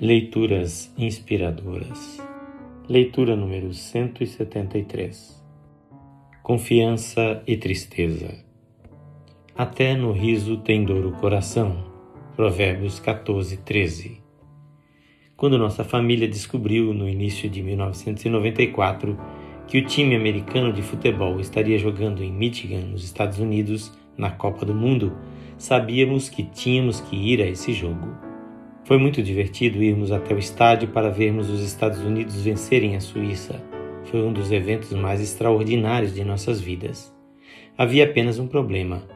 Leituras inspiradoras. Leitura número 173. Confiança e tristeza. Até no riso tem dor o coração. Provérbios 14, 13. Quando nossa família descobriu no início de 1994 que o time americano de futebol estaria jogando em Michigan, nos Estados Unidos, na Copa do Mundo, sabíamos que tínhamos que ir a esse jogo. Foi muito divertido irmos até o estádio para vermos os Estados Unidos vencerem a Suíça. Foi um dos eventos mais extraordinários de nossas vidas. Havia apenas um problema.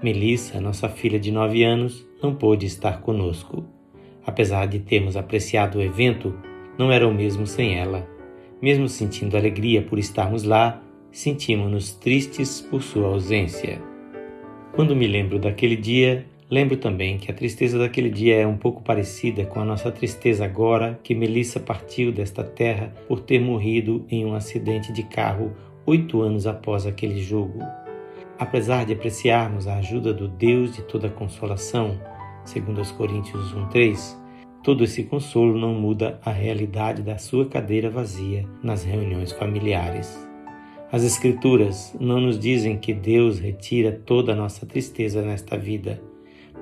Melissa, nossa filha de nove anos, não pôde estar conosco. Apesar de termos apreciado o evento, não era o mesmo sem ela. Mesmo sentindo alegria por estarmos lá, sentimos-nos tristes por sua ausência. Quando me lembro daquele dia, Lembro também que a tristeza daquele dia é um pouco parecida com a nossa tristeza agora que Melissa partiu desta terra por ter morrido em um acidente de carro oito anos após aquele jogo. Apesar de apreciarmos a ajuda do Deus de toda consolação, segundo os Coríntios 1:3, todo esse consolo não muda a realidade da sua cadeira vazia nas reuniões familiares. As Escrituras não nos dizem que Deus retira toda a nossa tristeza nesta vida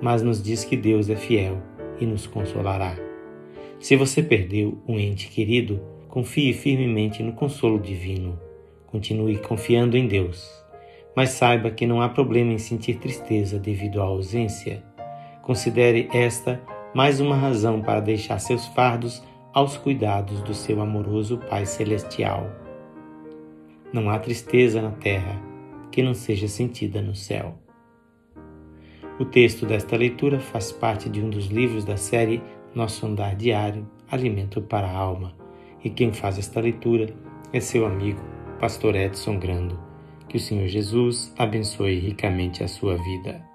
mas nos diz que Deus é fiel e nos consolará. Se você perdeu um ente querido, confie firmemente no consolo divino. Continue confiando em Deus. Mas saiba que não há problema em sentir tristeza devido à ausência. Considere esta mais uma razão para deixar seus fardos aos cuidados do seu amoroso Pai Celestial. Não há tristeza na terra que não seja sentida no céu. O texto desta leitura faz parte de um dos livros da série Nosso Andar Diário, Alimento para a Alma, e quem faz esta leitura é seu amigo, Pastor Edson Grando. Que o Senhor Jesus abençoe ricamente a sua vida.